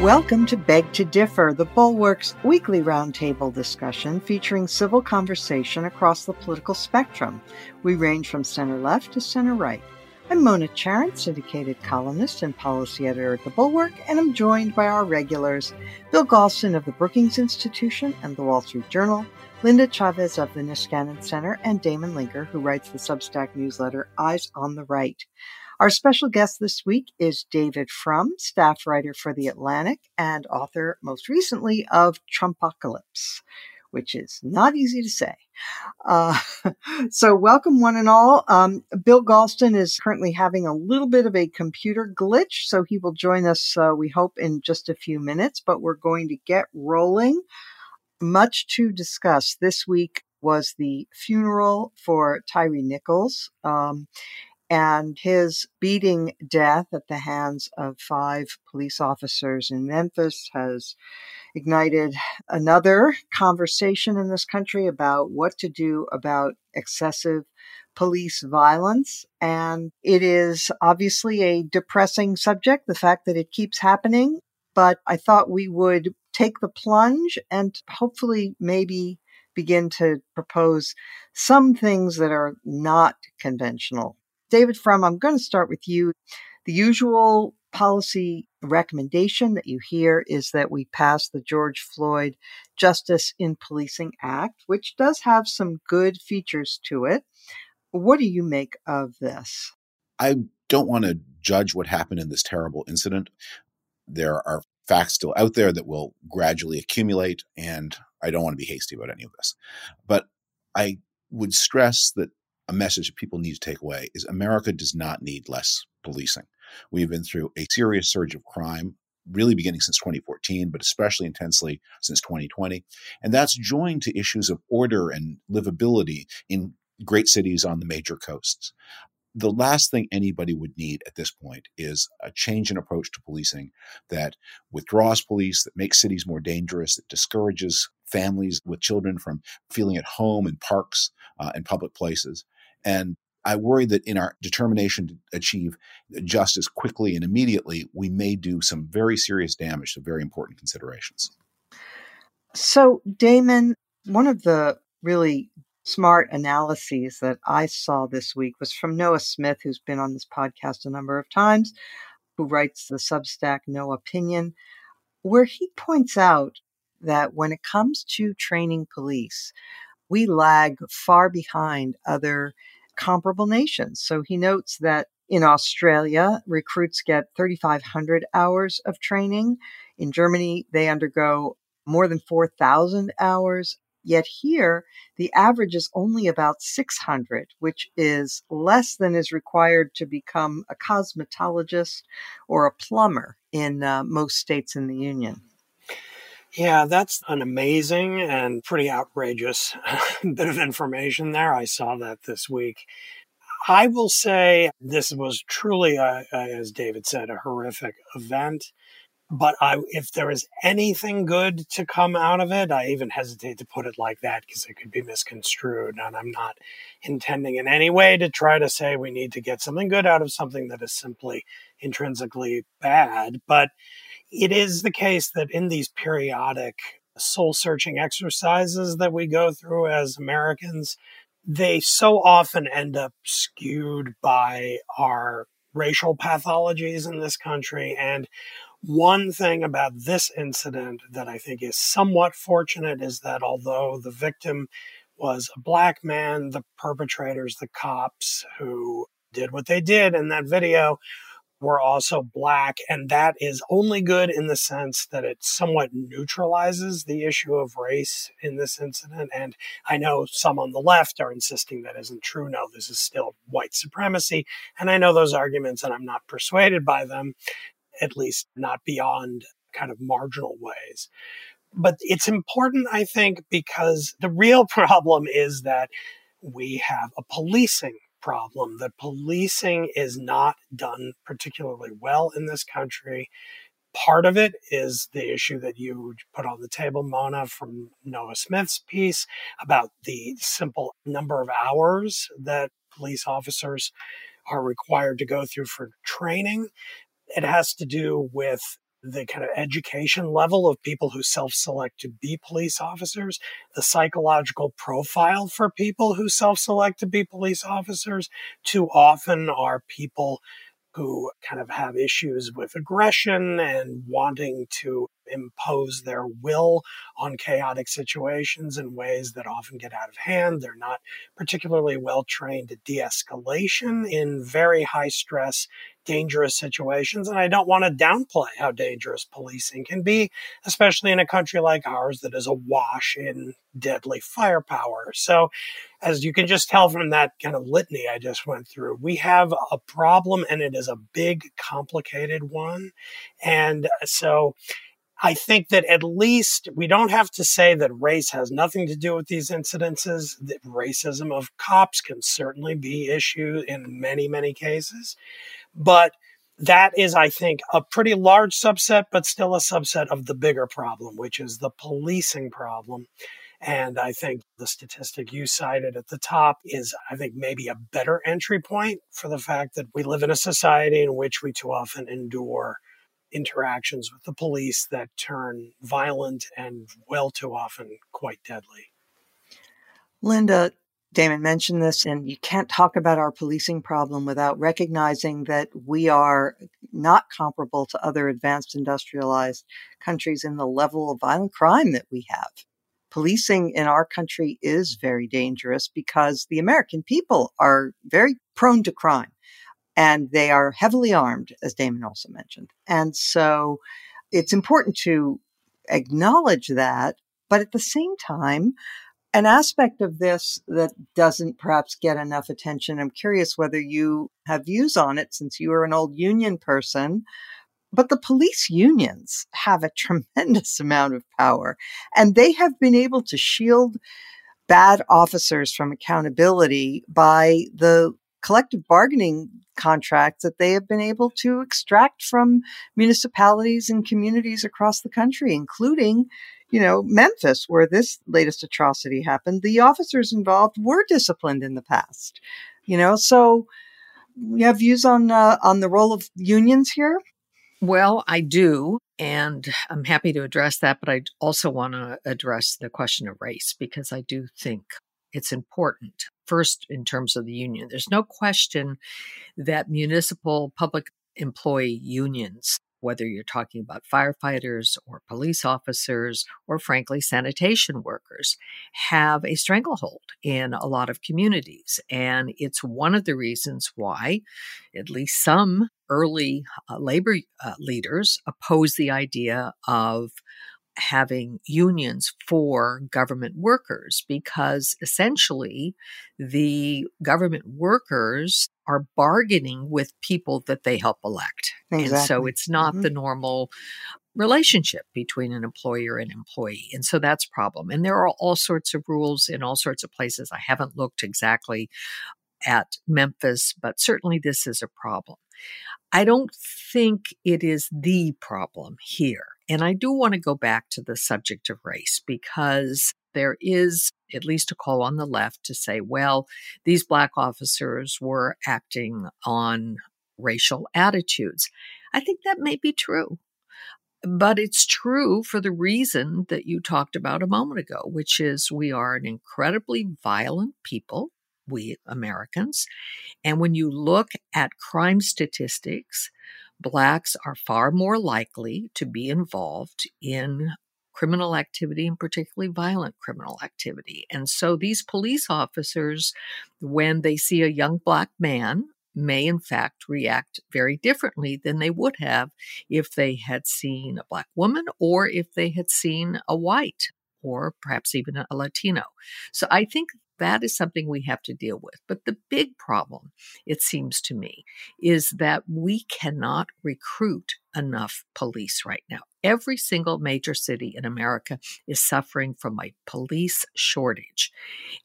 Welcome to Beg to Differ, the Bulwark's weekly roundtable discussion featuring civil conversation across the political spectrum. We range from center left to center right. I'm Mona Charen, syndicated columnist and policy editor at The Bulwark, and I'm joined by our regulars, Bill Galston of the Brookings Institution and the Wall Street Journal, Linda Chavez of the Niskanen Center, and Damon Linker, who writes the Substack newsletter Eyes on the Right. Our special guest this week is David Frum, staff writer for The Atlantic and author, most recently, of Trumpocalypse, which is not easy to say. Uh, so, welcome one and all. Um, Bill Galston is currently having a little bit of a computer glitch, so he will join us, uh, we hope, in just a few minutes, but we're going to get rolling. Much to discuss. This week was the funeral for Tyre Nichols. Um, and his beating death at the hands of five police officers in Memphis has ignited another conversation in this country about what to do about excessive police violence. And it is obviously a depressing subject, the fact that it keeps happening. But I thought we would take the plunge and hopefully maybe begin to propose some things that are not conventional David Frum, I'm going to start with you. The usual policy recommendation that you hear is that we pass the George Floyd Justice in Policing Act, which does have some good features to it. What do you make of this? I don't want to judge what happened in this terrible incident. There are facts still out there that will gradually accumulate, and I don't want to be hasty about any of this. But I would stress that a message that people need to take away is America does not need less policing. We've been through a serious surge of crime, really beginning since 2014, but especially intensely since 2020. And that's joined to issues of order and livability in great cities on the major coasts. The last thing anybody would need at this point is a change in approach to policing that withdraws police, that makes cities more dangerous, that discourages families with children from feeling at home in parks uh, and public places. And I worry that in our determination to achieve justice quickly and immediately, we may do some very serious damage to very important considerations. So, Damon, one of the really smart analyses that I saw this week was from Noah Smith, who's been on this podcast a number of times, who writes the Substack Noahpinion, where he points out that when it comes to training police, we lag far behind other comparable nations. So he notes that in Australia, recruits get 3,500 hours of training. In Germany, they undergo more than 4,000 hours. Yet here, the average is only about 600, which is less than is required to become a cosmetologist or a plumber in uh, most states in the Union. Yeah, that's an amazing and pretty outrageous bit of information there. I saw that this week. I will say this was truly, a, as David said, a horrific event. But I, if there is anything good to come out of it, I even hesitate to put it like that because it could be misconstrued. And I'm not intending in any way to try to say we need to get something good out of something that is simply intrinsically bad. But it is the case that in these periodic soul searching exercises that we go through as Americans, they so often end up skewed by our racial pathologies in this country. And one thing about this incident that I think is somewhat fortunate is that although the victim was a black man, the perpetrators, the cops who did what they did in that video, were also black. And that is only good in the sense that it somewhat neutralizes the issue of race in this incident. And I know some on the left are insisting that isn't true. No, this is still white supremacy. And I know those arguments and I'm not persuaded by them, at least not beyond kind of marginal ways. But it's important, I think, because the real problem is that we have a policing problem. The policing is not done particularly well in this country. Part of it is the issue that you put on the table, Mona, from Noah Smith's piece about the simple number of hours that police officers are required to go through for training. It has to do with the kind of education level of people who self select to be police officers, the psychological profile for people who self select to be police officers. Too often are people who kind of have issues with aggression and wanting to impose their will on chaotic situations in ways that often get out of hand. They're not particularly well trained at de escalation in very high stress, dangerous situations. And I don't want to downplay how dangerous policing can be, especially in a country like ours that is awash in deadly firepower. So as you can just tell from that kind of litany I just went through, we have a problem and it is a big, complicated one. And uh, so I think that at least we don't have to say that race has nothing to do with these incidences. That racism of cops can certainly be an issue in many, many cases. But that is, I think, a pretty large subset, but still a subset of the bigger problem, which is the policing problem. And I think the statistic you cited at the top is, I think, maybe a better entry point for the fact that we live in a society in which we too often endure interactions with the police that turn violent and well too often quite deadly. Linda, Damon mentioned this, and you can't talk about our policing problem without recognizing that we are not comparable to other advanced industrialized countries in the level of violent crime that we have policing in our country is very dangerous because the American people are very prone to crime and they are heavily armed, as Damon also mentioned. And so it's important to acknowledge that. But at the same time, an aspect of this that doesn't perhaps get enough attention, I'm curious whether you have views on it since you are an old union person. But the police unions have a tremendous amount of power, and they have been able to shield bad officers from accountability by the collective bargaining contracts that they have been able to extract from municipalities and communities across the country, including, you know, Memphis, where this latest atrocity happened. The officers involved were disciplined in the past, you know, so you have views on uh, on the role of unions here well, I do. And I'm happy to address that. But I also want to address the question of race because I do think it's important. First, in terms of the union, there's no question that municipal public employee unions whether you're talking about firefighters or police officers or frankly sanitation workers have a stranglehold in a lot of communities. And it's one of the reasons why at least some early uh, labor uh, leaders oppose the idea of having unions for government workers because essentially the government workers are bargaining with people that they help elect. Exactly. And so it's not mm-hmm. the normal relationship between an employer and employee. And so that's problem. And there are all sorts of rules in all sorts of places. I haven't looked exactly at Memphis, but certainly this is a problem. I don't think it is the problem here. And I do want to go back to the subject of race because there is at least a call on the left to say, well, these black officers were acting on racial attitudes. I think that may be true. But it's true for the reason that you talked about a moment ago, which is we are an incredibly violent people, we Americans. And when you look at crime statistics, Blacks are far more likely to be involved in criminal activity and particularly violent criminal activity. And so these police officers, when they see a young black man, may in fact react very differently than they would have if they had seen a black woman or if they had seen a white or perhaps even a Latino. So I think that is something we have to deal with. But the big problem, it seems to me, is that we cannot recruit enough police right now. Every single major city in America is suffering from a police shortage.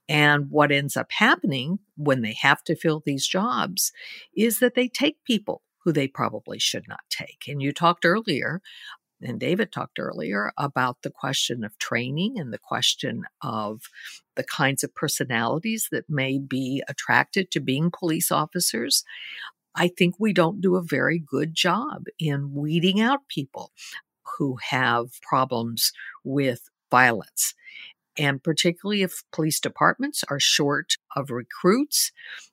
And what ends up happening when they have to fill these jobs is that they take people who they probably should not take. And you talked earlier and David talked earlier about the question of training and the question of the kinds of personalities that may be attracted to being police officers. I think we don't do a very good job in weeding out people who have problems with violence. And particularly if police departments are short of recruits,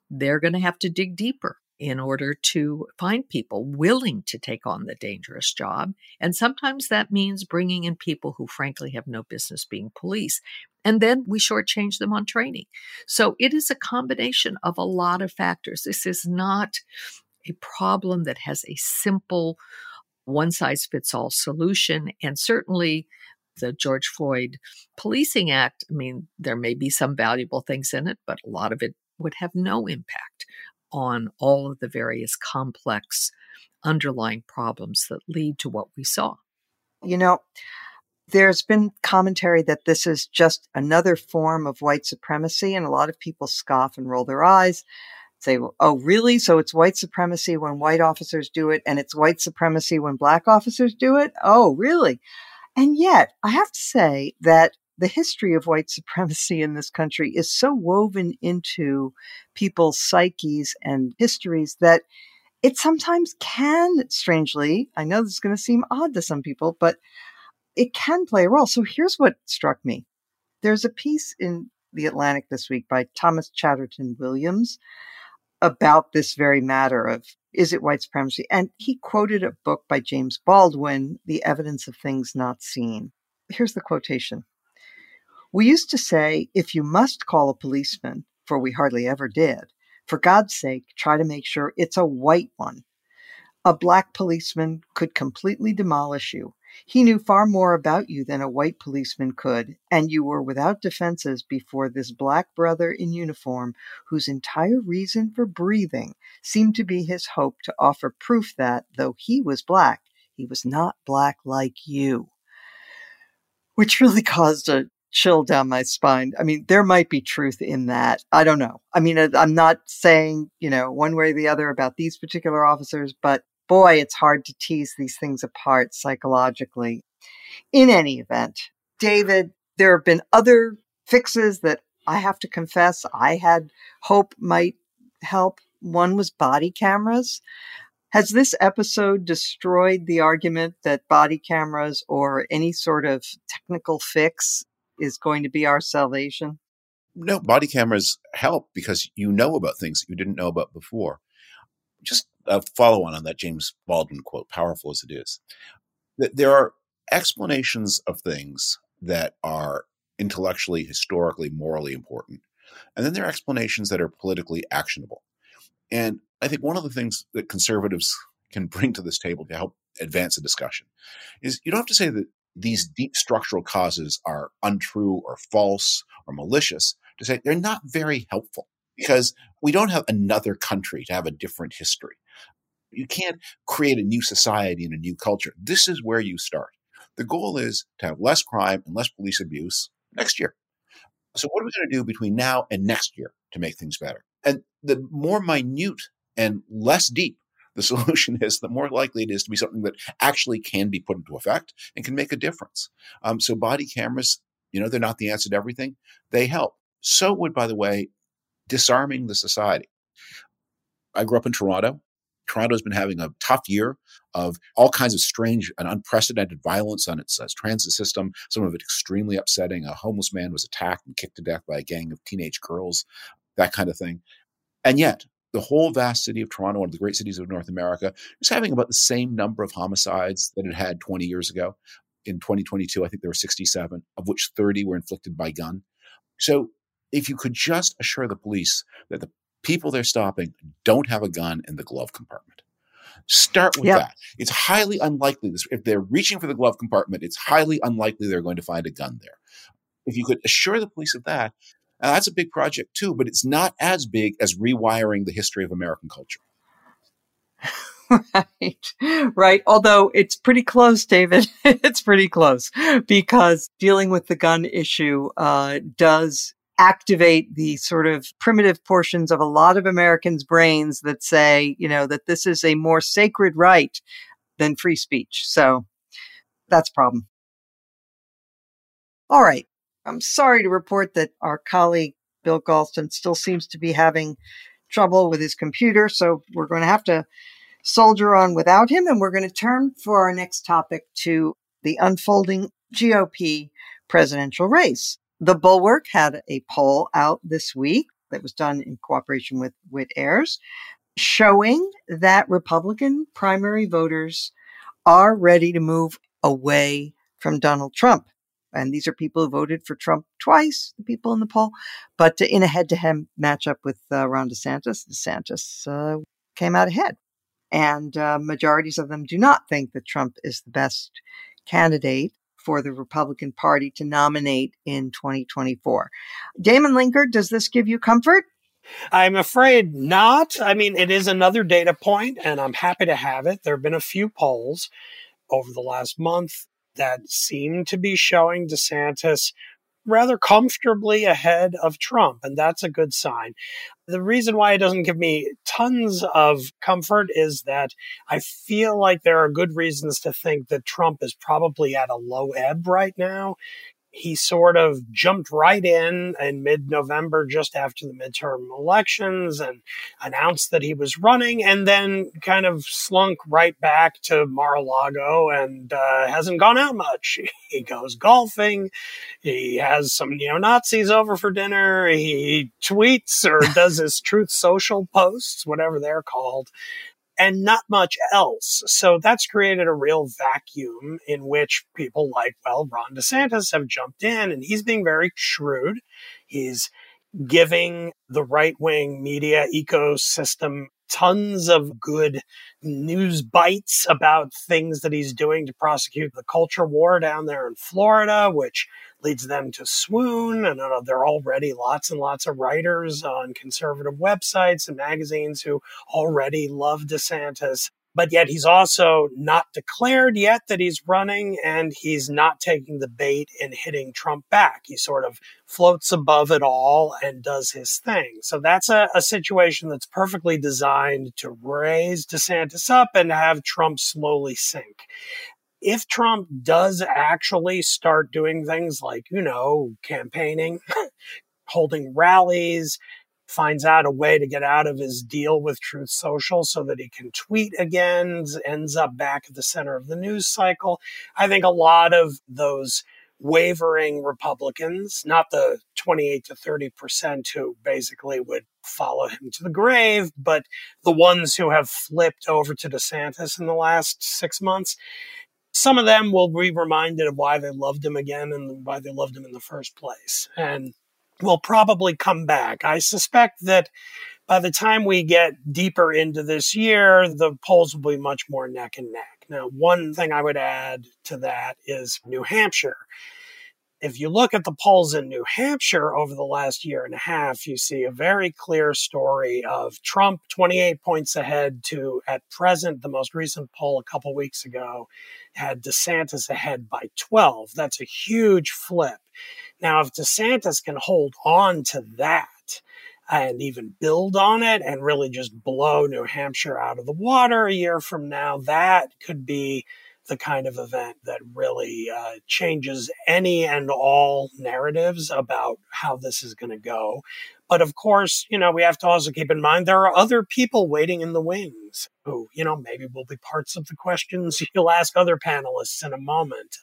they're going to have to dig deeper in order to find people willing to take on the dangerous job. And sometimes that means bringing in people who, frankly, have no business being police. And then we shortchange them on training. So it is a combination of a lot of factors. This is not a problem that has a simple one size fits all solution. And certainly the George Floyd Policing Act, I mean, there may be some valuable things in it, but a lot of it would have no impact on all of the various complex underlying problems that lead to what we saw. You know, there's been commentary that this is just another form of white supremacy, and a lot of people scoff and roll their eyes, say, oh, really? So it's white supremacy when white officers do it, and it's white supremacy when black officers do it? Oh, really? And yet, I have to say that the history of white supremacy in this country is so woven into people's psyches and histories that it sometimes can, strangely, I know this is going to seem odd to some people, but it can play a role. So here's what struck me there's a piece in The Atlantic this week by Thomas Chatterton Williams about this very matter of is it white supremacy? And he quoted a book by James Baldwin, The Evidence of Things Not Seen. Here's the quotation We used to say, if you must call a policeman, for we hardly ever did, for God's sake, try to make sure it's a white one. A black policeman could completely demolish you. He knew far more about you than a white policeman could, and you were without defenses before this black brother in uniform, whose entire reason for breathing seemed to be his hope to offer proof that, though he was black, he was not black like you. Which really caused a chill down my spine. I mean, there might be truth in that. I don't know. I mean, I'm not saying, you know, one way or the other about these particular officers, but boy, it's hard to tease these things apart psychologically. In any event, David, there have been other fixes that I have to confess I had hope might help. One was body cameras. Has this episode destroyed the argument that body cameras or any sort of technical fix is going to be our salvation? No, body cameras help because you know about things you didn't know about before. Just a follow on on that James Baldwin quote, powerful as it is, that there are explanations of things that are intellectually, historically, morally important. And then there are explanations that are politically actionable. And I think one of the things that conservatives can bring to this table to help advance the discussion is you don't have to say that these deep structural causes are untrue or false or malicious to say they're not very helpful because we don't have another country to have a different history. You can't create a new society and a new culture. This is where you start. The goal is to have less crime and less police abuse next year. So, what are we going to do between now and next year to make things better? And the more minute and less deep the solution is, the more likely it is to be something that actually can be put into effect and can make a difference. Um, so, body cameras, you know, they're not the answer to everything, they help. So would, by the way, disarming the society. I grew up in Toronto. Toronto's been having a tough year of all kinds of strange and unprecedented violence on its uh, transit system, some of it extremely upsetting. A homeless man was attacked and kicked to death by a gang of teenage girls, that kind of thing. And yet, the whole vast city of Toronto, one of the great cities of North America, is having about the same number of homicides that it had 20 years ago. In 2022, I think there were 67, of which 30 were inflicted by gun. So if you could just assure the police that the people they're stopping don't have a gun in the glove compartment. Start with yep. that. It's highly unlikely this if they're reaching for the glove compartment, it's highly unlikely they're going to find a gun there. If you could assure the police of that, uh, that's a big project too, but it's not as big as rewiring the history of American culture. right. Right. Although it's pretty close, David. it's pretty close because dealing with the gun issue uh, does activate the sort of primitive portions of a lot of Americans' brains that say, you know, that this is a more sacred right than free speech. So that's a problem. All right. I'm sorry to report that our colleague Bill Galston still seems to be having trouble with his computer, so we're going to have to soldier on without him. And we're going to turn for our next topic to the unfolding GOP presidential race. The Bulwark had a poll out this week that was done in cooperation with Whit Ayres showing that Republican primary voters are ready to move away from Donald Trump. And these are people who voted for Trump twice, the people in the poll, but in a head to head matchup with uh, Ron DeSantis, DeSantis uh, came out ahead. And uh, majorities of them do not think that Trump is the best candidate for the Republican Party to nominate in 2024. Damon Linker, does this give you comfort? I'm afraid not. I mean, it is another data point, and I'm happy to have it. There have been a few polls over the last month that seem to be showing DeSantis rather comfortably ahead of Trump, and that's a good sign. The reason why it doesn't give me tons of comfort is that I feel like there are good reasons to think that Trump is probably at a low ebb right now he sort of jumped right in in mid November, just after the midterm elections, and announced that he was running, and then kind of slunk right back to Mar a Lago and uh, hasn't gone out much. He goes golfing. He has some neo Nazis over for dinner. He tweets or does his truth social posts, whatever they're called and not much else. So that's created a real vacuum in which people like, well, Ron DeSantis have jumped in and he's being very shrewd. He's giving the right wing media ecosystem tons of good news bites about things that he's doing to prosecute the culture war down there in Florida, which leads them to swoon. And uh, there are already lots and lots of writers on conservative websites and magazines who already love DeSantis but yet he's also not declared yet that he's running and he's not taking the bait and hitting Trump back. He sort of floats above it all and does his thing. So that's a, a situation that's perfectly designed to raise DeSantis up and have Trump slowly sink. If Trump does actually start doing things like, you know, campaigning, holding rallies, finds out a way to get out of his deal with Truth Social so that he can tweet again, ends up back at the center of the news cycle. I think a lot of those wavering Republicans, not the 28 to 30% who basically would follow him to the grave, but the ones who have flipped over to DeSantis in the last six months. Some of them will be reminded of why they loved him again and why they loved him in the first place. And will probably come back. I suspect that by the time we get deeper into this year, the polls will be much more neck and neck. Now, one thing I would add to that is New Hampshire. If you look at the polls in New Hampshire over the last year and a half, you see a very clear story of Trump 28 points ahead to, at present, the most recent poll a couple weeks ago had DeSantis ahead by 12. That's a huge flip. Now, if DeSantis can hold on to that and even build on it and really just blow New Hampshire out of the water a year from now, that could be the kind of event that really uh, changes any and all narratives about how this is going to go. But of course, you know, we have to also keep in mind there are other people waiting in the wings who, you know, maybe will be parts of the questions you'll ask other panelists in a moment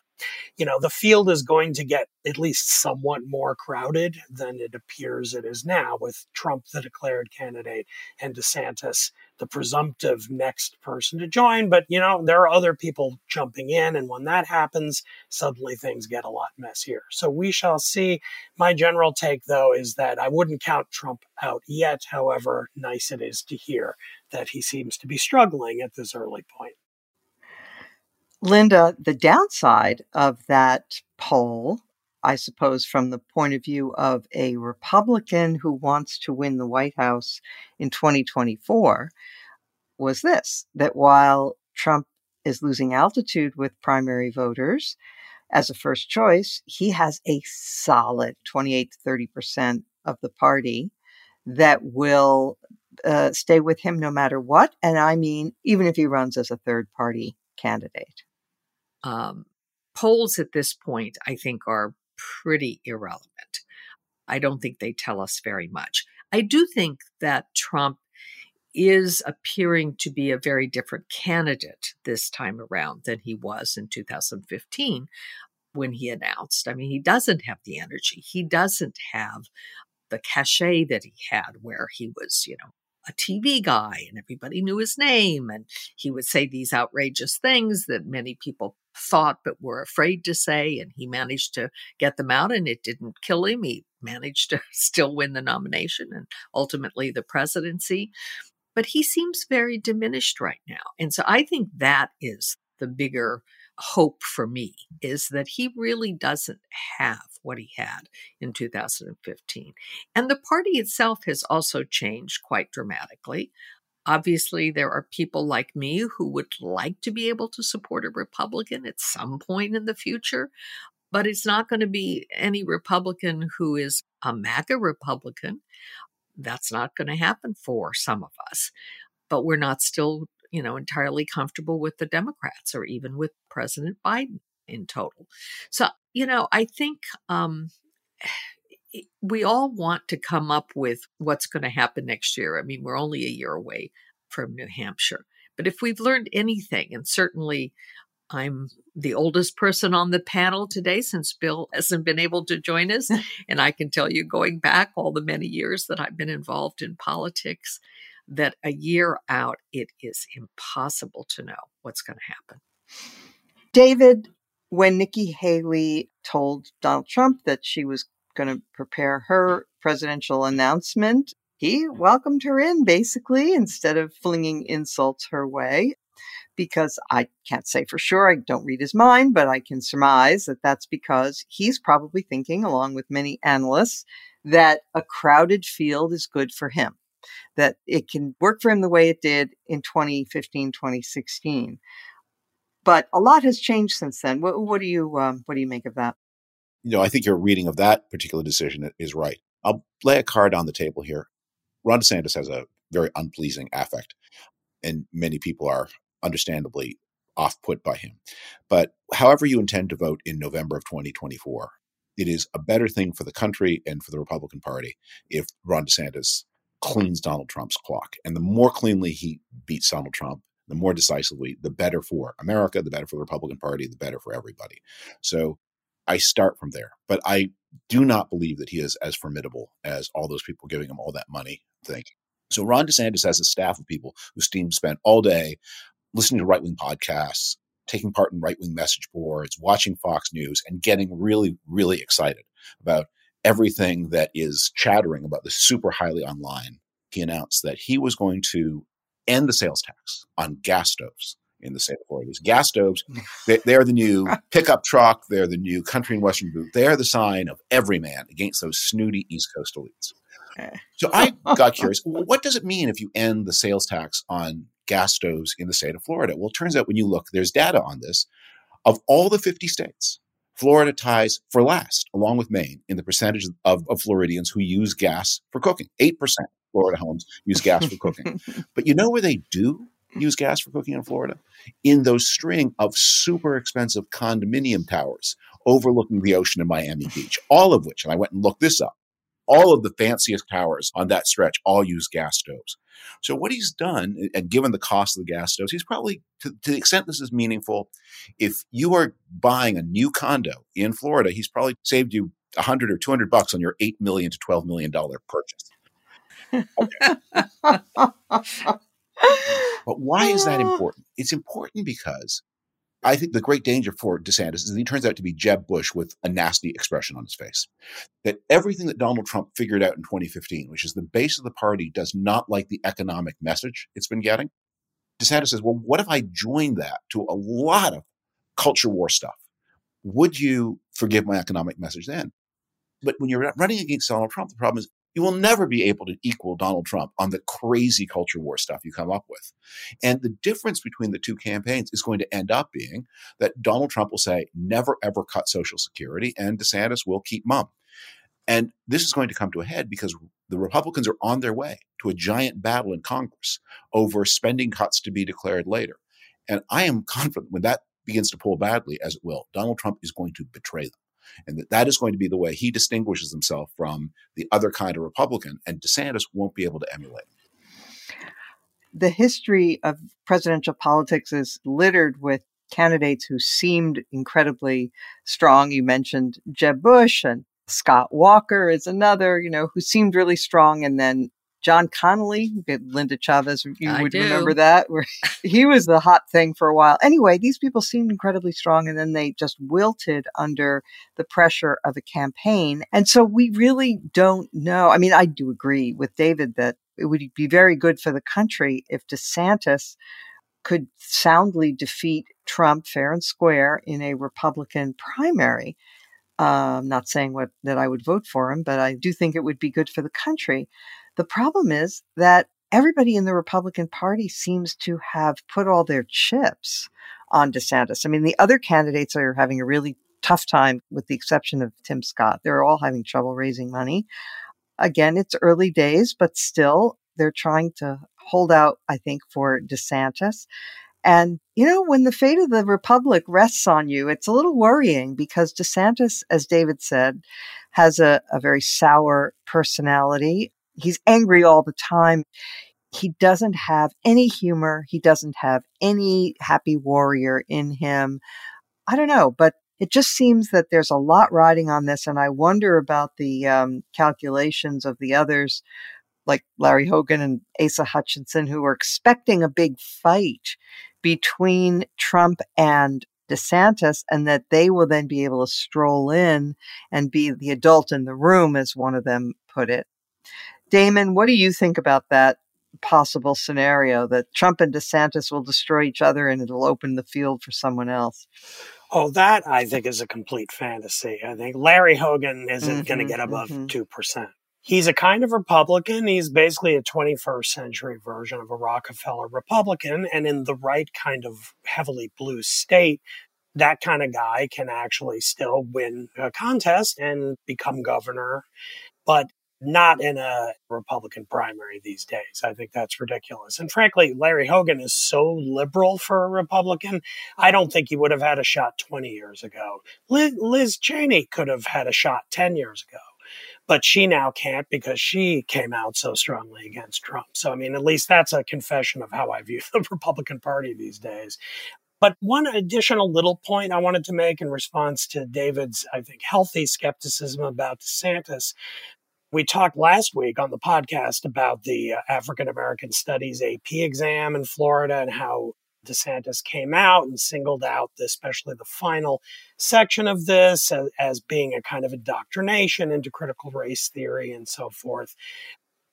you know, the field is going to get at least somewhat more crowded than it appears it is now, with Trump, the declared candidate, and DeSantis, the presumptive next person to join. But, you know, there are other people jumping in. And when that happens, suddenly things get a lot messier. So we shall see. My general take, though, is that I wouldn't count Trump out yet. However, nice it is to hear that he seems to be struggling at this early point. Linda, the downside of that poll, I suppose, from the point of view of a Republican who wants to win the White House in 2024, was this that while Trump is losing altitude with primary voters as a first choice, he has a solid 28 to 30% of the party that will uh, stay with him no matter what. And I mean, even if he runs as a third party candidate um, polls at this point, I think, are pretty irrelevant. I don't think they tell us very much. I do think that Trump is appearing to be a very different candidate this time around than he was in 2015 when he announced. I mean, he doesn't have the energy, he doesn't have the cachet that he had where he was, you know, a TV guy and everybody knew his name. And he would say these outrageous things that many people thought but were afraid to say. And he managed to get them out and it didn't kill him. He managed to still win the nomination and ultimately the presidency. But he seems very diminished right now. And so I think that is the bigger hope for me is that he really doesn't have what he had in 2015. And the party itself has also changed quite dramatically. Obviously, there are people like me who would like to be able to support a Republican at some point in the future, but it's not going to be any Republican who is a MAGA Republican. That's not going to happen for some of us. But we're not still you know, entirely comfortable with the Democrats or even with President Biden in total. So, you know, I think um, we all want to come up with what's going to happen next year. I mean, we're only a year away from New Hampshire. But if we've learned anything, and certainly I'm the oldest person on the panel today since Bill hasn't been able to join us. and I can tell you, going back all the many years that I've been involved in politics, that a year out, it is impossible to know what's going to happen. David, when Nikki Haley told Donald Trump that she was going to prepare her presidential announcement, he welcomed her in basically instead of flinging insults her way. Because I can't say for sure, I don't read his mind, but I can surmise that that's because he's probably thinking, along with many analysts, that a crowded field is good for him that it can work for him the way it did in 2015, 2016. But a lot has changed since then. What, what do you um, what do you make of that? You know, I think your reading of that particular decision is right. I'll lay a card on the table here. Ron DeSantis has a very unpleasing affect, and many people are understandably off put by him. But however you intend to vote in November of 2024, it is a better thing for the country and for the Republican Party if Ron DeSantis cleans Donald Trump's clock. And the more cleanly he beats Donald Trump, the more decisively, the better for America, the better for the Republican Party, the better for everybody. So I start from there. But I do not believe that he is as formidable as all those people giving him all that money think. So Ron DeSantis has a staff of people whose team spent all day listening to right wing podcasts, taking part in right wing message boards, watching Fox News, and getting really, really excited about everything that is chattering about the super highly online, he announced that he was going to end the sales tax on gas stoves in the state of Florida. These gas stoves, they, are the new pickup truck. They're the new country and western boot. They're the sign of every man against those snooty East Coast elites. So I got curious. What does it mean if you end the sales tax on gas stoves in the state of Florida? Well, it turns out when you look, there's data on this. Of all the 50 states, Florida ties for last, along with Maine, in the percentage of, of Floridians who use gas for cooking. 8% Florida homes use gas for cooking. but you know where they do use gas for cooking in Florida? In those string of super expensive condominium towers overlooking the ocean in Miami Beach, all of which, and I went and looked this up, all of the fanciest towers on that stretch all use gas stoves. So what he's done, and given the cost of the gas stoves, he's probably, to, to, the extent this is meaningful, if you are buying a new condo in Florida, he's probably saved you a 100 or 200 bucks on your 8 million to 12 million dollar purchase. but why is that oh. important? It's important because I think the great danger for DeSantis is that he turns out to be Jeb Bush with a nasty expression on his face. That everything that Donald Trump figured out in 2015, which is the base of the party does not like the economic message it's been getting. DeSantis says, well, what if I joined that to a lot of culture war stuff? Would you forgive my economic message then? But when you're running against Donald Trump, the problem is you will never be able to equal Donald Trump on the crazy culture war stuff you come up with. And the difference between the two campaigns is going to end up being that Donald Trump will say, never ever cut Social Security, and DeSantis will keep mum. And this is going to come to a head because the Republicans are on their way to a giant battle in Congress over spending cuts to be declared later. And I am confident when that begins to pull badly, as it will, Donald Trump is going to betray them. And that, that is going to be the way he distinguishes himself from the other kind of Republican, and DeSantis won't be able to emulate. The history of presidential politics is littered with candidates who seemed incredibly strong. You mentioned Jeb Bush and Scott Walker is another, you know, who seemed really strong and then John Connally, Linda Chavez, you I would do. remember that, where he was the hot thing for a while. Anyway, these people seemed incredibly strong and then they just wilted under the pressure of a campaign. And so we really don't know. I mean, I do agree with David that it would be very good for the country if DeSantis could soundly defeat Trump fair and square in a Republican primary. Uh, I'm not saying what that I would vote for him, but I do think it would be good for the country. The problem is that everybody in the Republican Party seems to have put all their chips on DeSantis. I mean, the other candidates are having a really tough time, with the exception of Tim Scott. They're all having trouble raising money. Again, it's early days, but still, they're trying to hold out, I think, for DeSantis. And, you know, when the fate of the Republic rests on you, it's a little worrying because DeSantis, as David said, has a, a very sour personality. He's angry all the time. He doesn't have any humor. He doesn't have any happy warrior in him. I don't know, but it just seems that there's a lot riding on this. And I wonder about the um, calculations of the others like Larry Hogan and Asa Hutchinson, who are expecting a big fight between Trump and DeSantis, and that they will then be able to stroll in and be the adult in the room, as one of them put it. Damon, what do you think about that possible scenario that Trump and DeSantis will destroy each other and it'll open the field for someone else? Oh, that I think is a complete fantasy. I think Larry Hogan isn't mm-hmm, going to get above mm-hmm. 2% he's a kind of Republican. He's basically a 21st century version of a Rockefeller Republican. And in the right kind of heavily blue state, that kind of guy can actually still win a contest and become governor, but not in a Republican primary these days. I think that's ridiculous. And frankly, Larry Hogan is so liberal for a Republican. I don't think he would have had a shot 20 years ago. Liz, Liz Cheney could have had a shot 10 years ago but she now can't because she came out so strongly against Trump. So, I mean, at least that's a confession of how I view the Republican Party these days. But one additional little point I wanted to make in response to David's, I think, healthy skepticism about DeSantis. We talked last week on the podcast about the uh, African American Studies AP exam in Florida and how DeSantis came out and singled out, especially the final section of this, as, as, being a kind of indoctrination into critical race theory and so forth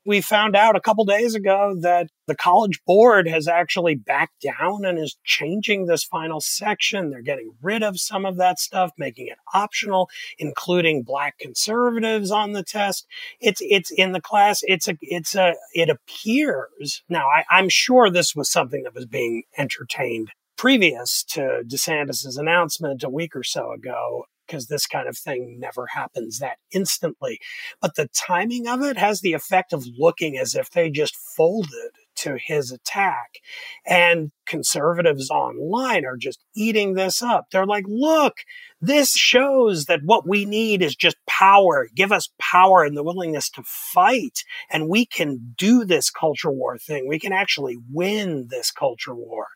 we found out a couple days ago that the college board has actually backed down and is changing this final section. They're getting rid of some of that stuff, making it optional, including black conservatives on the test. It's, it's in the class. It's a, it's a, it appears now, I, I'm sure this was something that was being entertained previous to DeSantis's announcement a week or so ago because this kind of thing never happens that instantly. But the timing of it has the effect of looking as if they just folded to his attack. And conservatives online are just eating this up. They're like, look, this shows that what we need is just power. Give us power and the willingness to fight. And we can do this culture war thing. We can actually win this culture war.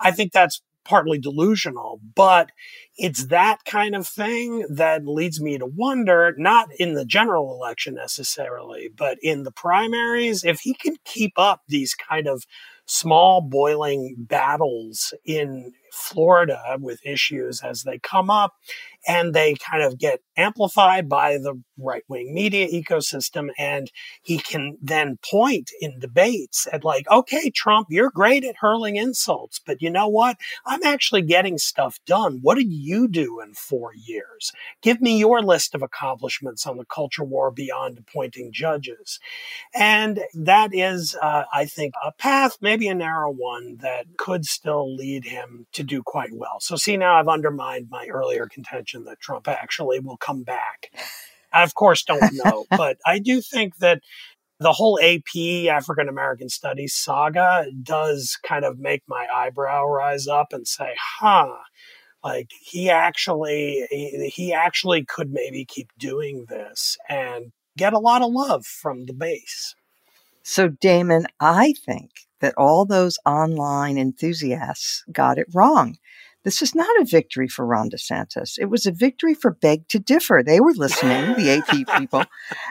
I think that's partly delusional, but it's that kind of thing that leads me to wonder, not in the general election necessarily, but in the primaries, if he can keep up these kind of small boiling battles in Florida with issues as they come up and they kind of get amplified by the right wing media ecosystem. And he can then point in debates at like, okay, Trump, you're great at hurling insults, but you know what? I'm actually getting stuff done. What did you do in four years? Give me your list of accomplishments on the culture war beyond appointing judges. And that is, uh, I think, a path, maybe a narrow one that could still lead him to do quite well. So see, now I've undermined my earlier contention that Trump actually will come back. I, of course, don't know, but I do think that the whole AP African American Studies saga does kind of make my eyebrow rise up and say, huh, like he actually he, he actually could maybe keep doing this and get a lot of love from the base. So, Damon, I think that all those online enthusiasts got it wrong. This is not a victory for Ron DeSantis. It was a victory for Beg to Differ. They were listening, the AP people,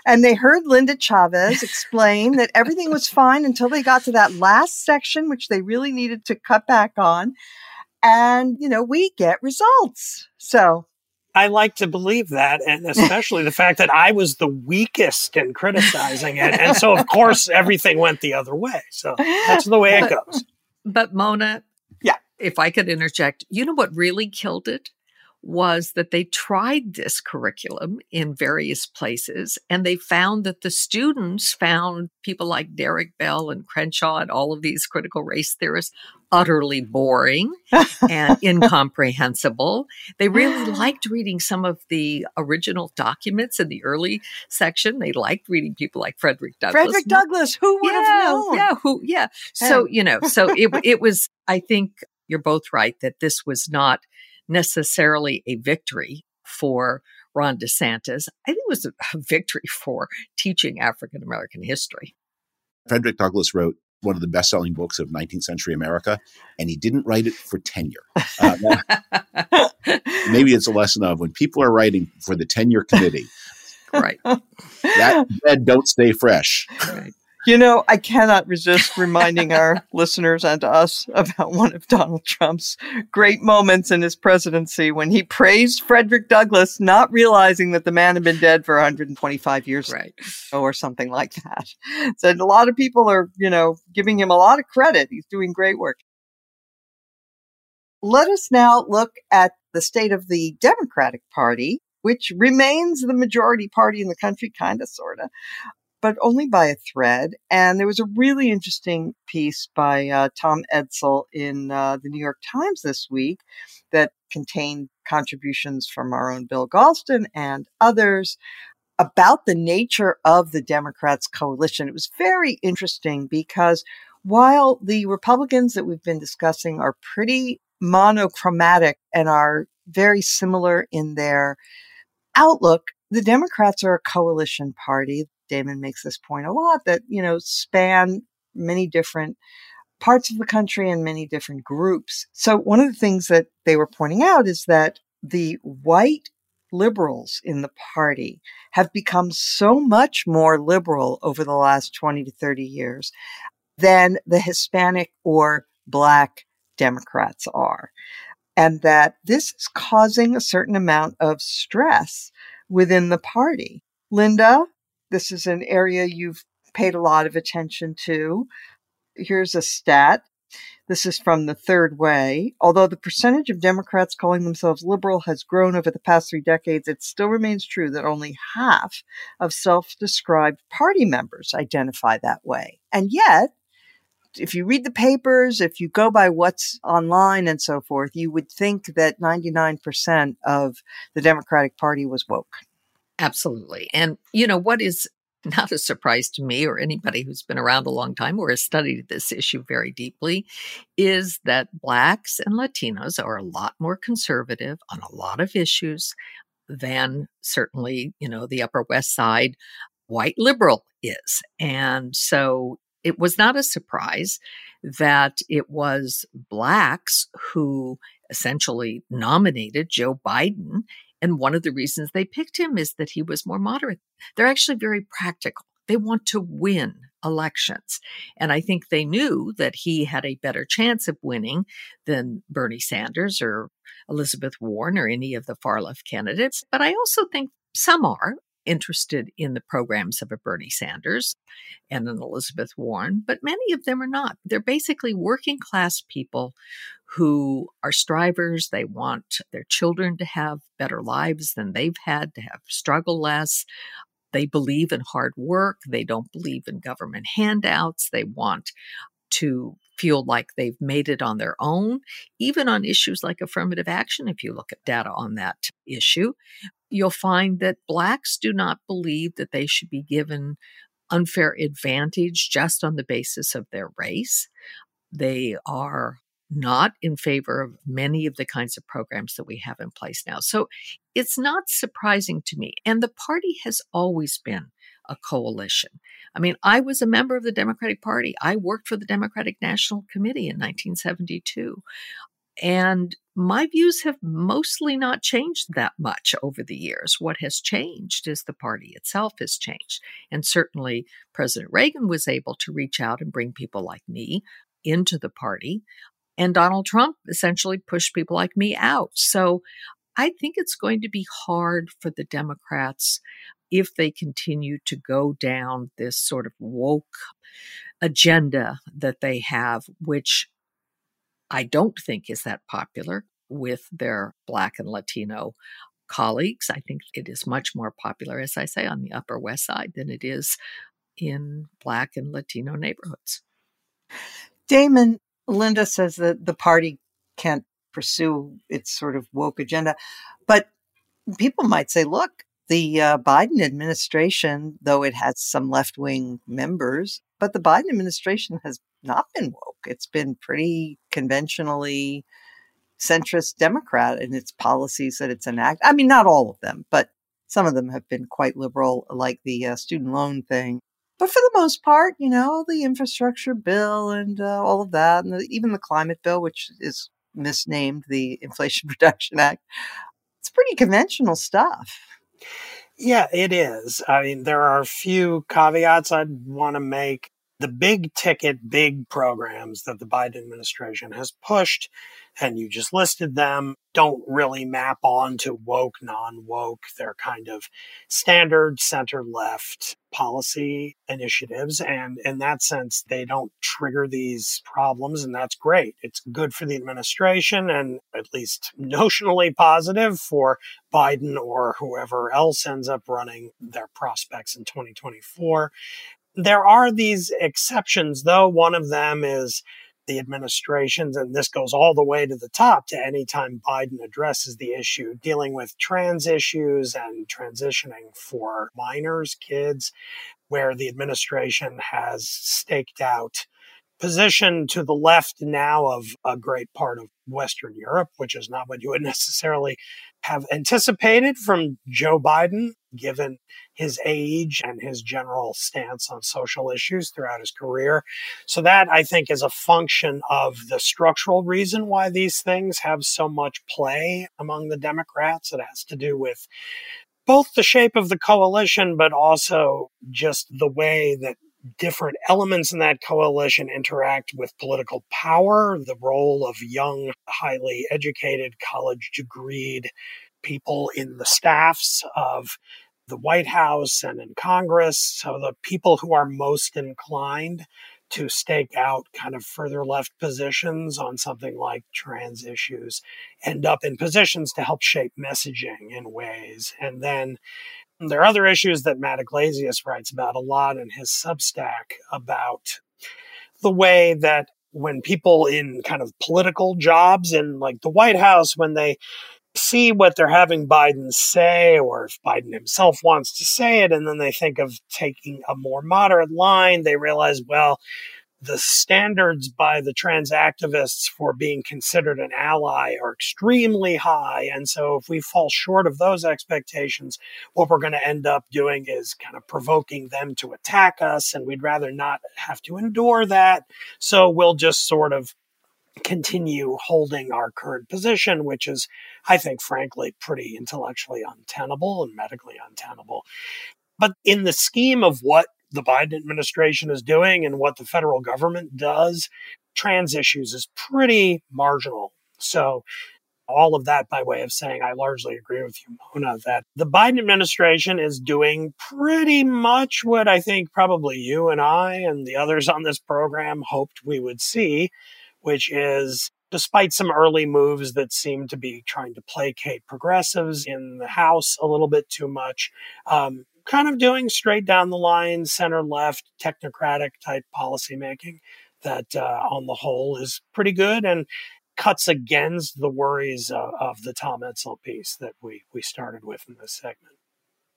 and they heard Linda Chavez explain that everything was fine until they got to that last section, which they really needed to cut back on. And, you know, we get results. So I like to believe that, and especially the fact that I was the weakest in criticizing it. And so, of course, everything went the other way. So that's the way it goes. But, Mona, yeah. If I could interject, you know what really killed it? Was that they tried this curriculum in various places and they found that the students found people like Derek Bell and Crenshaw and all of these critical race theorists utterly boring and incomprehensible. They really liked reading some of the original documents in the early section. They liked reading people like Frederick Douglass. Frederick Douglass, who would yeah, have known? Yeah, who yeah. So, you know, so it it was I think you're both right that this was not necessarily a victory for Ron DeSantis. I think it was a victory for teaching African American history. Frederick Douglass wrote one of the best selling books of 19th century America, and he didn't write it for tenure. Uh, maybe it's a lesson of when people are writing for the tenure committee. Right. That bed don't stay fresh. Right. You know, I cannot resist reminding our listeners and us about one of Donald Trump's great moments in his presidency when he praised Frederick Douglass, not realizing that the man had been dead for 125 years right. or something like that. So a lot of people are, you know, giving him a lot of credit. He's doing great work. Let us now look at the state of the Democratic Party, which remains the majority party in the country, kind of, sort of but only by a thread. And there was a really interesting piece by uh, Tom Edsall in uh, the New York Times this week that contained contributions from our own Bill Galston and others about the nature of the Democrats' coalition. It was very interesting because while the Republicans that we've been discussing are pretty monochromatic and are very similar in their outlook, the Democrats are a coalition party. Damon makes this point a lot that, you know, span many different parts of the country and many different groups. So one of the things that they were pointing out is that the white liberals in the party have become so much more liberal over the last 20 to 30 years than the Hispanic or black Democrats are. And that this is causing a certain amount of stress within the party. Linda, this is an area you've paid a lot of attention to. Here's a stat. This is from the third way. Although the percentage of Democrats calling themselves liberal has grown over the past three decades, it still remains true that only half of self described party members identify that way. And yet, if you read the papers, if you go by what's online and so forth, you would think that 99% of the Democratic Party was woke. Absolutely. And, you know, what is not a surprise to me or anybody who's been around a long time or has studied this issue very deeply is that Blacks and Latinos are a lot more conservative on a lot of issues than certainly, you know, the Upper West Side white liberal is. And so it was not a surprise that it was Blacks who essentially nominated Joe Biden and one of the reasons they picked him is that he was more moderate. They're actually very practical. They want to win elections. And I think they knew that he had a better chance of winning than Bernie Sanders or Elizabeth Warren or any of the far left candidates. But I also think some are interested in the programs of a Bernie Sanders and an Elizabeth Warren, but many of them are not. They're basically working class people who are strivers. They want their children to have better lives than they've had, to have struggle less. They believe in hard work. They don't believe in government handouts. They want to feel like they've made it on their own, even on issues like affirmative action. If you look at data on that issue, you'll find that Blacks do not believe that they should be given unfair advantage just on the basis of their race. They are not in favor of many of the kinds of programs that we have in place now. So it's not surprising to me. And the party has always been a coalition. I mean, I was a member of the Democratic Party. I worked for the Democratic National Committee in 1972. And my views have mostly not changed that much over the years. What has changed is the party itself has changed. And certainly President Reagan was able to reach out and bring people like me into the party. And Donald Trump essentially pushed people like me out. So I think it's going to be hard for the Democrats if they continue to go down this sort of woke agenda that they have, which I don't think is that popular with their Black and Latino colleagues. I think it is much more popular, as I say, on the Upper West Side than it is in Black and Latino neighborhoods. Damon, Linda says that the party can't pursue its sort of woke agenda. But people might say, look, the uh, Biden administration, though it has some left wing members, but the Biden administration has not been woke. It's been pretty conventionally centrist Democrat in its policies that it's enacted. I mean, not all of them, but some of them have been quite liberal, like the uh, student loan thing. But for the most part, you know, the infrastructure bill and uh, all of that, and the, even the climate bill, which is misnamed the Inflation Reduction Act, it's pretty conventional stuff. Yeah, it is. I mean, there are a few caveats I'd want to make the big ticket, big programs that the Biden administration has pushed, and you just listed them, don't really map on to woke, non woke. They're kind of standard center left policy initiatives. And in that sense, they don't trigger these problems. And that's great. It's good for the administration and at least notionally positive for Biden or whoever else ends up running their prospects in 2024 there are these exceptions, though. One of them is the administrations, and this goes all the way to the top to any time Biden addresses the issue, dealing with trans issues and transitioning for minors, kids, where the administration has staked out position to the left now of a great part of Western Europe, which is not what you would necessarily have anticipated from Joe Biden, given his age and his general stance on social issues throughout his career. So, that I think is a function of the structural reason why these things have so much play among the Democrats. It has to do with both the shape of the coalition, but also just the way that different elements in that coalition interact with political power, the role of young, highly educated, college degreed people in the staffs of the White House and in Congress. So the people who are most inclined to stake out kind of further left positions on something like trans issues end up in positions to help shape messaging in ways. And then there are other issues that Matt Yglesias writes about a lot in his Substack about the way that when people in kind of political jobs in like the White House, when they see what they're having Biden say, or if Biden himself wants to say it, and then they think of taking a more moderate line, they realize, well, the standards by the trans activists for being considered an ally are extremely high. And so, if we fall short of those expectations, what we're going to end up doing is kind of provoking them to attack us. And we'd rather not have to endure that. So, we'll just sort of continue holding our current position, which is, I think, frankly, pretty intellectually untenable and medically untenable. But in the scheme of what the Biden administration is doing and what the federal government does, trans issues is pretty marginal. So, all of that by way of saying I largely agree with you, Mona, that the Biden administration is doing pretty much what I think probably you and I and the others on this program hoped we would see, which is despite some early moves that seem to be trying to placate progressives in the House a little bit too much, um, kind of doing straight down the line, center left, technocratic type policymaking that uh, on the whole is pretty good and cuts against the worries of the Tom Edsall piece that we, we started with in this segment.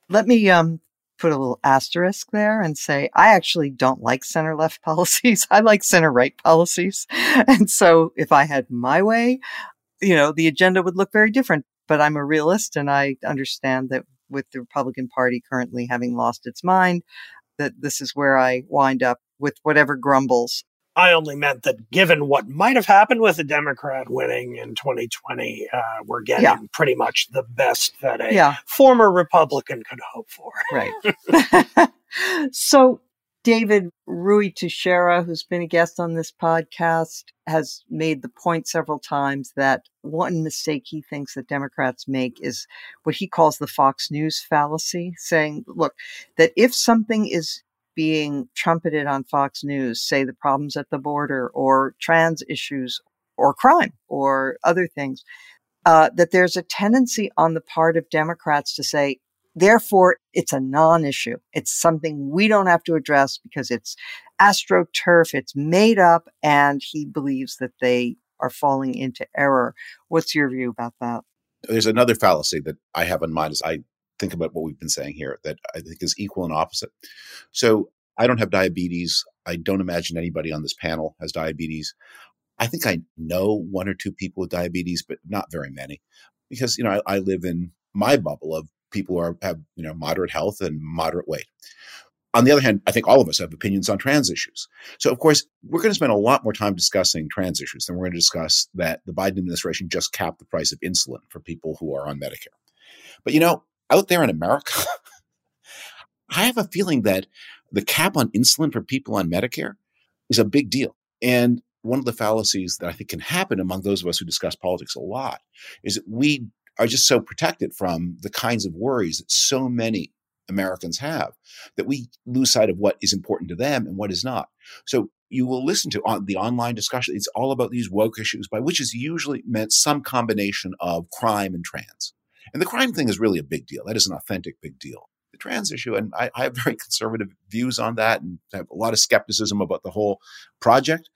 Let me um, put a little asterisk there and say, I actually don't like center left policies. I like center right policies. And so if I had my way, you know, the agenda would look very different. But I'm a realist and I understand that with the Republican Party currently having lost its mind, that this is where I wind up with whatever grumbles I only meant that given what might have happened with a Democrat winning in 2020, uh, we're getting yeah. pretty much the best that a yeah. former Republican could hope for. Right. so, David Ruy Teixeira, who's been a guest on this podcast, has made the point several times that one mistake he thinks that Democrats make is what he calls the Fox News fallacy, saying, look, that if something is being trumpeted on Fox News, say the problems at the border or trans issues or crime or other things, uh, that there's a tendency on the part of Democrats to say, therefore, it's a non issue. It's something we don't have to address because it's astroturf, it's made up, and he believes that they are falling into error. What's your view about that? There's another fallacy that I have in mind as I think about what we've been saying here that I think is equal and opposite. So I don't have diabetes. I don't imagine anybody on this panel has diabetes. I think I know one or two people with diabetes, but not very many, because you know I, I live in my bubble of people who are, have you know moderate health and moderate weight. On the other hand, I think all of us have opinions on trans issues. So, of course, we're going to spend a lot more time discussing trans issues than we're going to discuss that the Biden administration just capped the price of insulin for people who are on Medicare. But you know, out there in America, I have a feeling that the cap on insulin for people on Medicare is a big deal. And one of the fallacies that I think can happen among those of us who discuss politics a lot is that we are just so protected from the kinds of worries that so many Americans have that we lose sight of what is important to them and what is not. So you will listen to on the online discussion. It's all about these woke issues, by which is usually meant some combination of crime and trans. And the crime thing is really a big deal. That is an authentic big deal. The trans issue, and I, I have very conservative views on that and have a lot of skepticism about the whole project,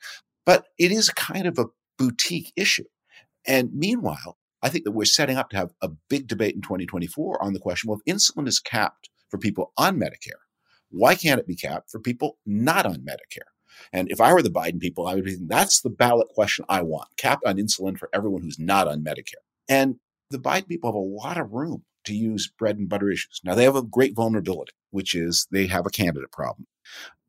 but it is kind of a boutique issue. And meanwhile, I think that we're setting up to have a big debate in 2024 on the question well, if insulin is capped for people on Medicare, why can't it be capped for people not on Medicare? And if I were the Biden people, I would be that's the ballot question I want capped on insulin for everyone who's not on Medicare. And the Biden people have a lot of room to use bread and butter issues. Now, they have a great vulnerability, which is they have a candidate problem.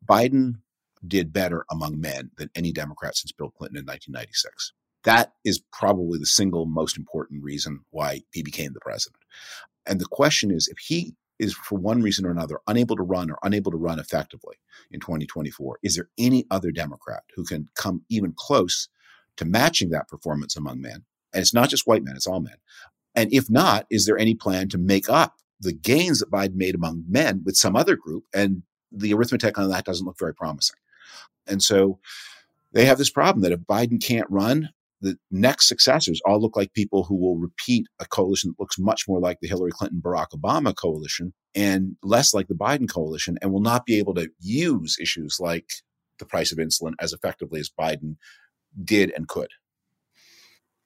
Biden did better among men than any Democrat since Bill Clinton in 1996. That is probably the single most important reason why he became the president. And the question is if he is, for one reason or another, unable to run or unable to run effectively in 2024, is there any other Democrat who can come even close to matching that performance among men? And it's not just white men, it's all men. And if not, is there any plan to make up the gains that Biden made among men with some other group? And the arithmetic on that doesn't look very promising. And so they have this problem that if Biden can't run, the next successors all look like people who will repeat a coalition that looks much more like the Hillary Clinton Barack Obama coalition and less like the Biden coalition, and will not be able to use issues like the price of insulin as effectively as Biden did and could.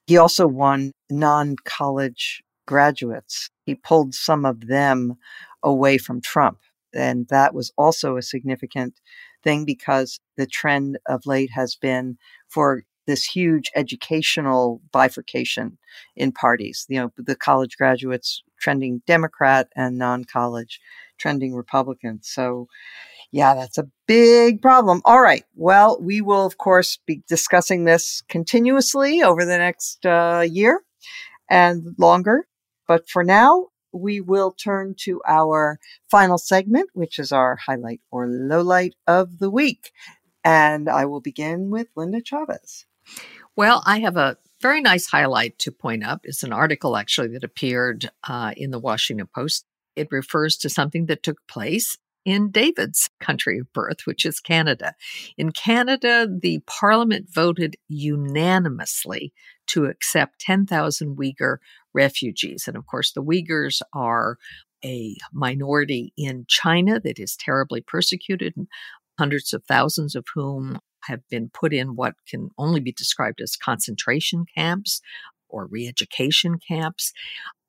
He also won non college graduates. He pulled some of them away from Trump. And that was also a significant thing because the trend of late has been for this huge educational bifurcation in parties. You know, the college graduates trending Democrat and non college trending Republican. So yeah, that's a big problem. All right. Well, we will, of course, be discussing this continuously over the next uh, year and longer. But for now, we will turn to our final segment, which is our highlight or lowlight of the week. And I will begin with Linda Chavez. Well, I have a very nice highlight to point up. It's an article actually that appeared uh, in the Washington Post. It refers to something that took place in David's country of birth, which is Canada. In Canada, the parliament voted unanimously to accept 10,000 Uyghur refugees. And of course, the Uyghurs are a minority in China that is terribly persecuted, hundreds of thousands of whom have been put in what can only be described as concentration camps or re education camps.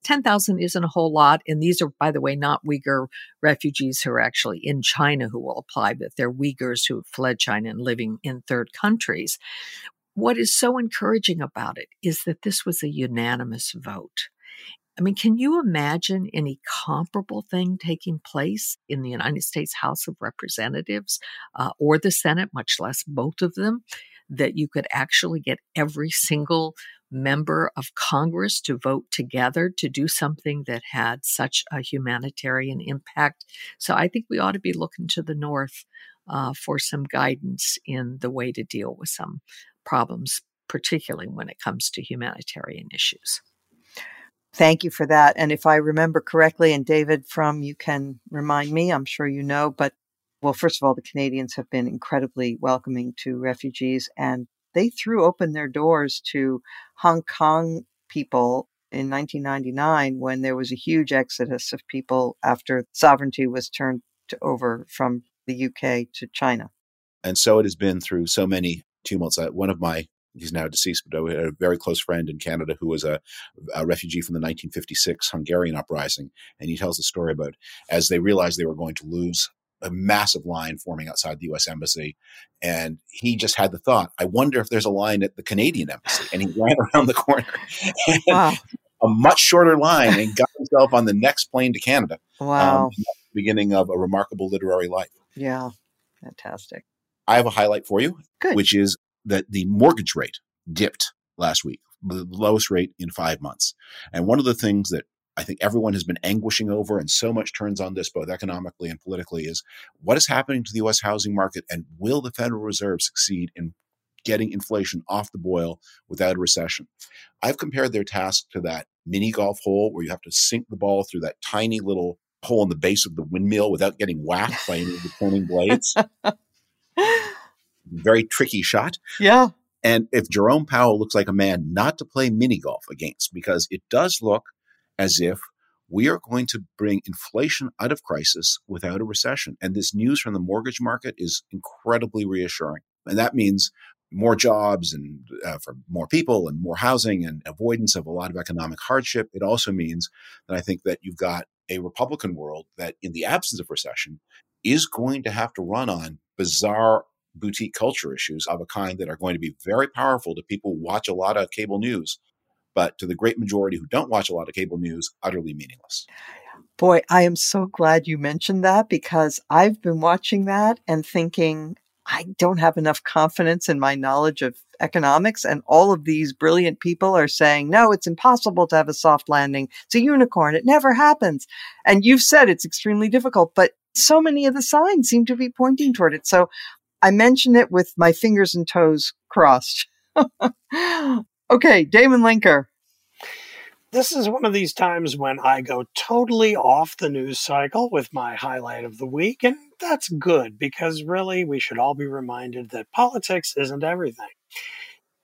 10,000 isn't a whole lot. And these are, by the way, not Uyghur refugees who are actually in China who will apply, but they're Uyghurs who have fled China and living in third countries. What is so encouraging about it is that this was a unanimous vote. I mean, can you imagine any comparable thing taking place in the United States House of Representatives uh, or the Senate, much less both of them? That you could actually get every single member of Congress to vote together to do something that had such a humanitarian impact. So I think we ought to be looking to the North uh, for some guidance in the way to deal with some problems, particularly when it comes to humanitarian issues. Thank you for that. And if I remember correctly, and David Frum you can remind me, I'm sure you know, but well, first of all, the Canadians have been incredibly welcoming to refugees and they threw open their doors to Hong Kong people in 1999 when there was a huge exodus of people after sovereignty was turned over from the UK to China. And so it has been through so many tumults. One of my he's now deceased, but a very close friend in Canada who was a, a, refugee from the 1956 Hungarian uprising. And he tells the story about as they realized they were going to lose a massive line forming outside the U.S. embassy, and he just had the thought, "I wonder if there's a line at the Canadian embassy." And he ran around the corner, wow. a much shorter line, and got himself on the next plane to Canada. Um, wow! Um, beginning of a remarkable literary life. Yeah, fantastic. I have a highlight for you, Good. which is that the mortgage rate dipped last week, the lowest rate in five months. And one of the things that I think everyone has been anguishing over, and so much turns on this both economically and politically, is what is happening to the US housing market and will the Federal Reserve succeed in getting inflation off the boil without a recession? I've compared their task to that mini golf hole where you have to sink the ball through that tiny little hole in the base of the windmill without getting whacked by any of the turning blades. Very tricky shot. Yeah. And if Jerome Powell looks like a man not to play mini golf against, because it does look as if we are going to bring inflation out of crisis without a recession. And this news from the mortgage market is incredibly reassuring. And that means more jobs and uh, for more people and more housing and avoidance of a lot of economic hardship. It also means that I think that you've got a Republican world that, in the absence of recession, is going to have to run on bizarre boutique culture issues of a kind that are going to be very powerful to people who watch a lot of cable news but to the great majority who don't watch a lot of cable news, utterly meaningless. Boy, I am so glad you mentioned that because I've been watching that and thinking, I don't have enough confidence in my knowledge of economics. And all of these brilliant people are saying, no, it's impossible to have a soft landing. It's a unicorn. It never happens. And you've said it's extremely difficult, but so many of the signs seem to be pointing toward it. So I mention it with my fingers and toes crossed. Okay, Damon Linker. This is one of these times when I go totally off the news cycle with my highlight of the week, and that's good because really we should all be reminded that politics isn't everything.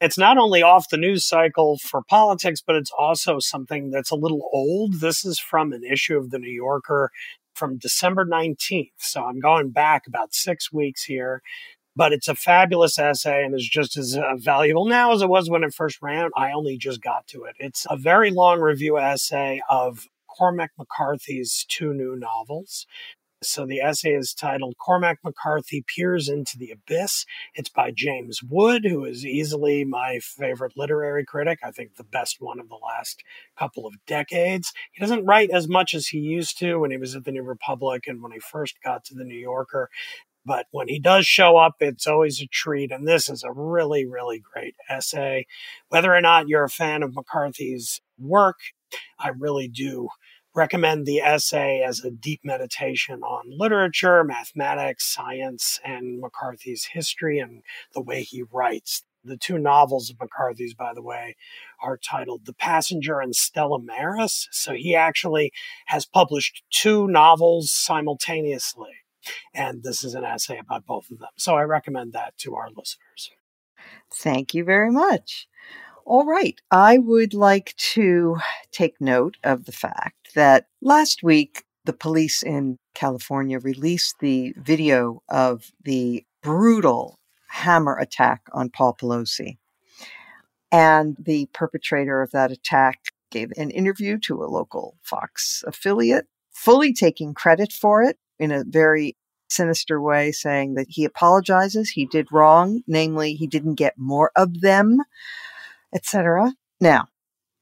It's not only off the news cycle for politics, but it's also something that's a little old. This is from an issue of the New Yorker from December 19th. So I'm going back about six weeks here but it's a fabulous essay and is just as uh, valuable now as it was when it first ran. I only just got to it. It's a very long review essay of Cormac McCarthy's two new novels. So the essay is titled Cormac McCarthy Peers into the Abyss. It's by James Wood, who is easily my favorite literary critic. I think the best one of the last couple of decades. He doesn't write as much as he used to when he was at the New Republic and when he first got to the New Yorker. But when he does show up, it's always a treat. And this is a really, really great essay. Whether or not you're a fan of McCarthy's work, I really do recommend the essay as a deep meditation on literature, mathematics, science, and McCarthy's history and the way he writes. The two novels of McCarthy's, by the way, are titled The Passenger and Stella Maris. So he actually has published two novels simultaneously. And this is an essay about both of them. So I recommend that to our listeners. Thank you very much. All right. I would like to take note of the fact that last week, the police in California released the video of the brutal hammer attack on Paul Pelosi. And the perpetrator of that attack gave an interview to a local Fox affiliate, fully taking credit for it in a very sinister way, saying that he apologizes, he did wrong, namely, he didn't get more of them, etc. Now,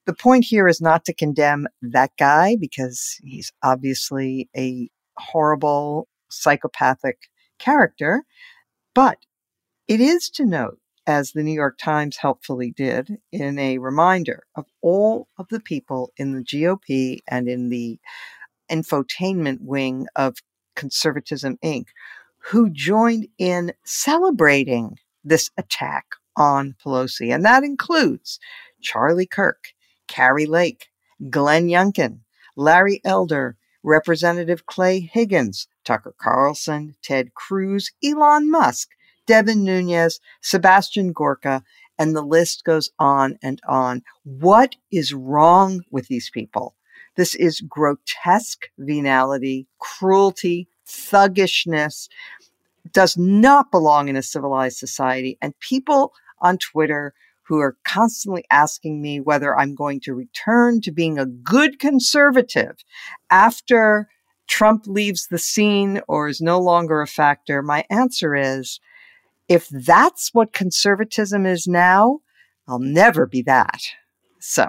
the point here is not to condemn that guy because he's obviously a horrible psychopathic character, but it is to note, as the New York Times helpfully did, in a reminder of all of the people in the GOP and in the infotainment wing of Conservatism Inc., who joined in celebrating this attack on Pelosi. And that includes Charlie Kirk, Kari Lake, Glenn Youngkin, Larry Elder, Representative Clay Higgins, Tucker Carlson, Ted Cruz, Elon Musk, Devin Nunes, Sebastian Gorka, and the list goes on and on. What is wrong with these people? This is grotesque venality, cruelty, thuggishness, does not belong in a civilized society. And people on Twitter who are constantly asking me whether I'm going to return to being a good conservative after Trump leaves the scene or is no longer a factor, my answer is if that's what conservatism is now, I'll never be that. So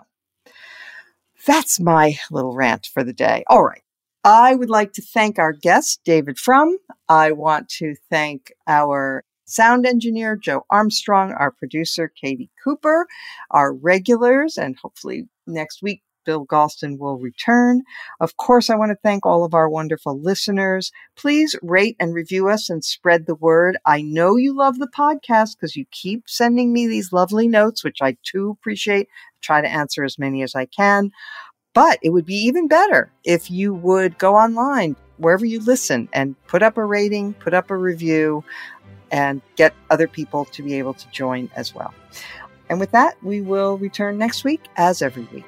that's my little rant for the day. All right. I would like to thank our guest, David Frum. I want to thank our sound engineer, Joe Armstrong, our producer, Katie Cooper, our regulars, and hopefully next week, Bill Galston will return. Of course, I want to thank all of our wonderful listeners. Please rate and review us and spread the word. I know you love the podcast because you keep sending me these lovely notes, which I too appreciate. I try to answer as many as I can. But it would be even better if you would go online wherever you listen and put up a rating, put up a review, and get other people to be able to join as well. And with that, we will return next week as every week.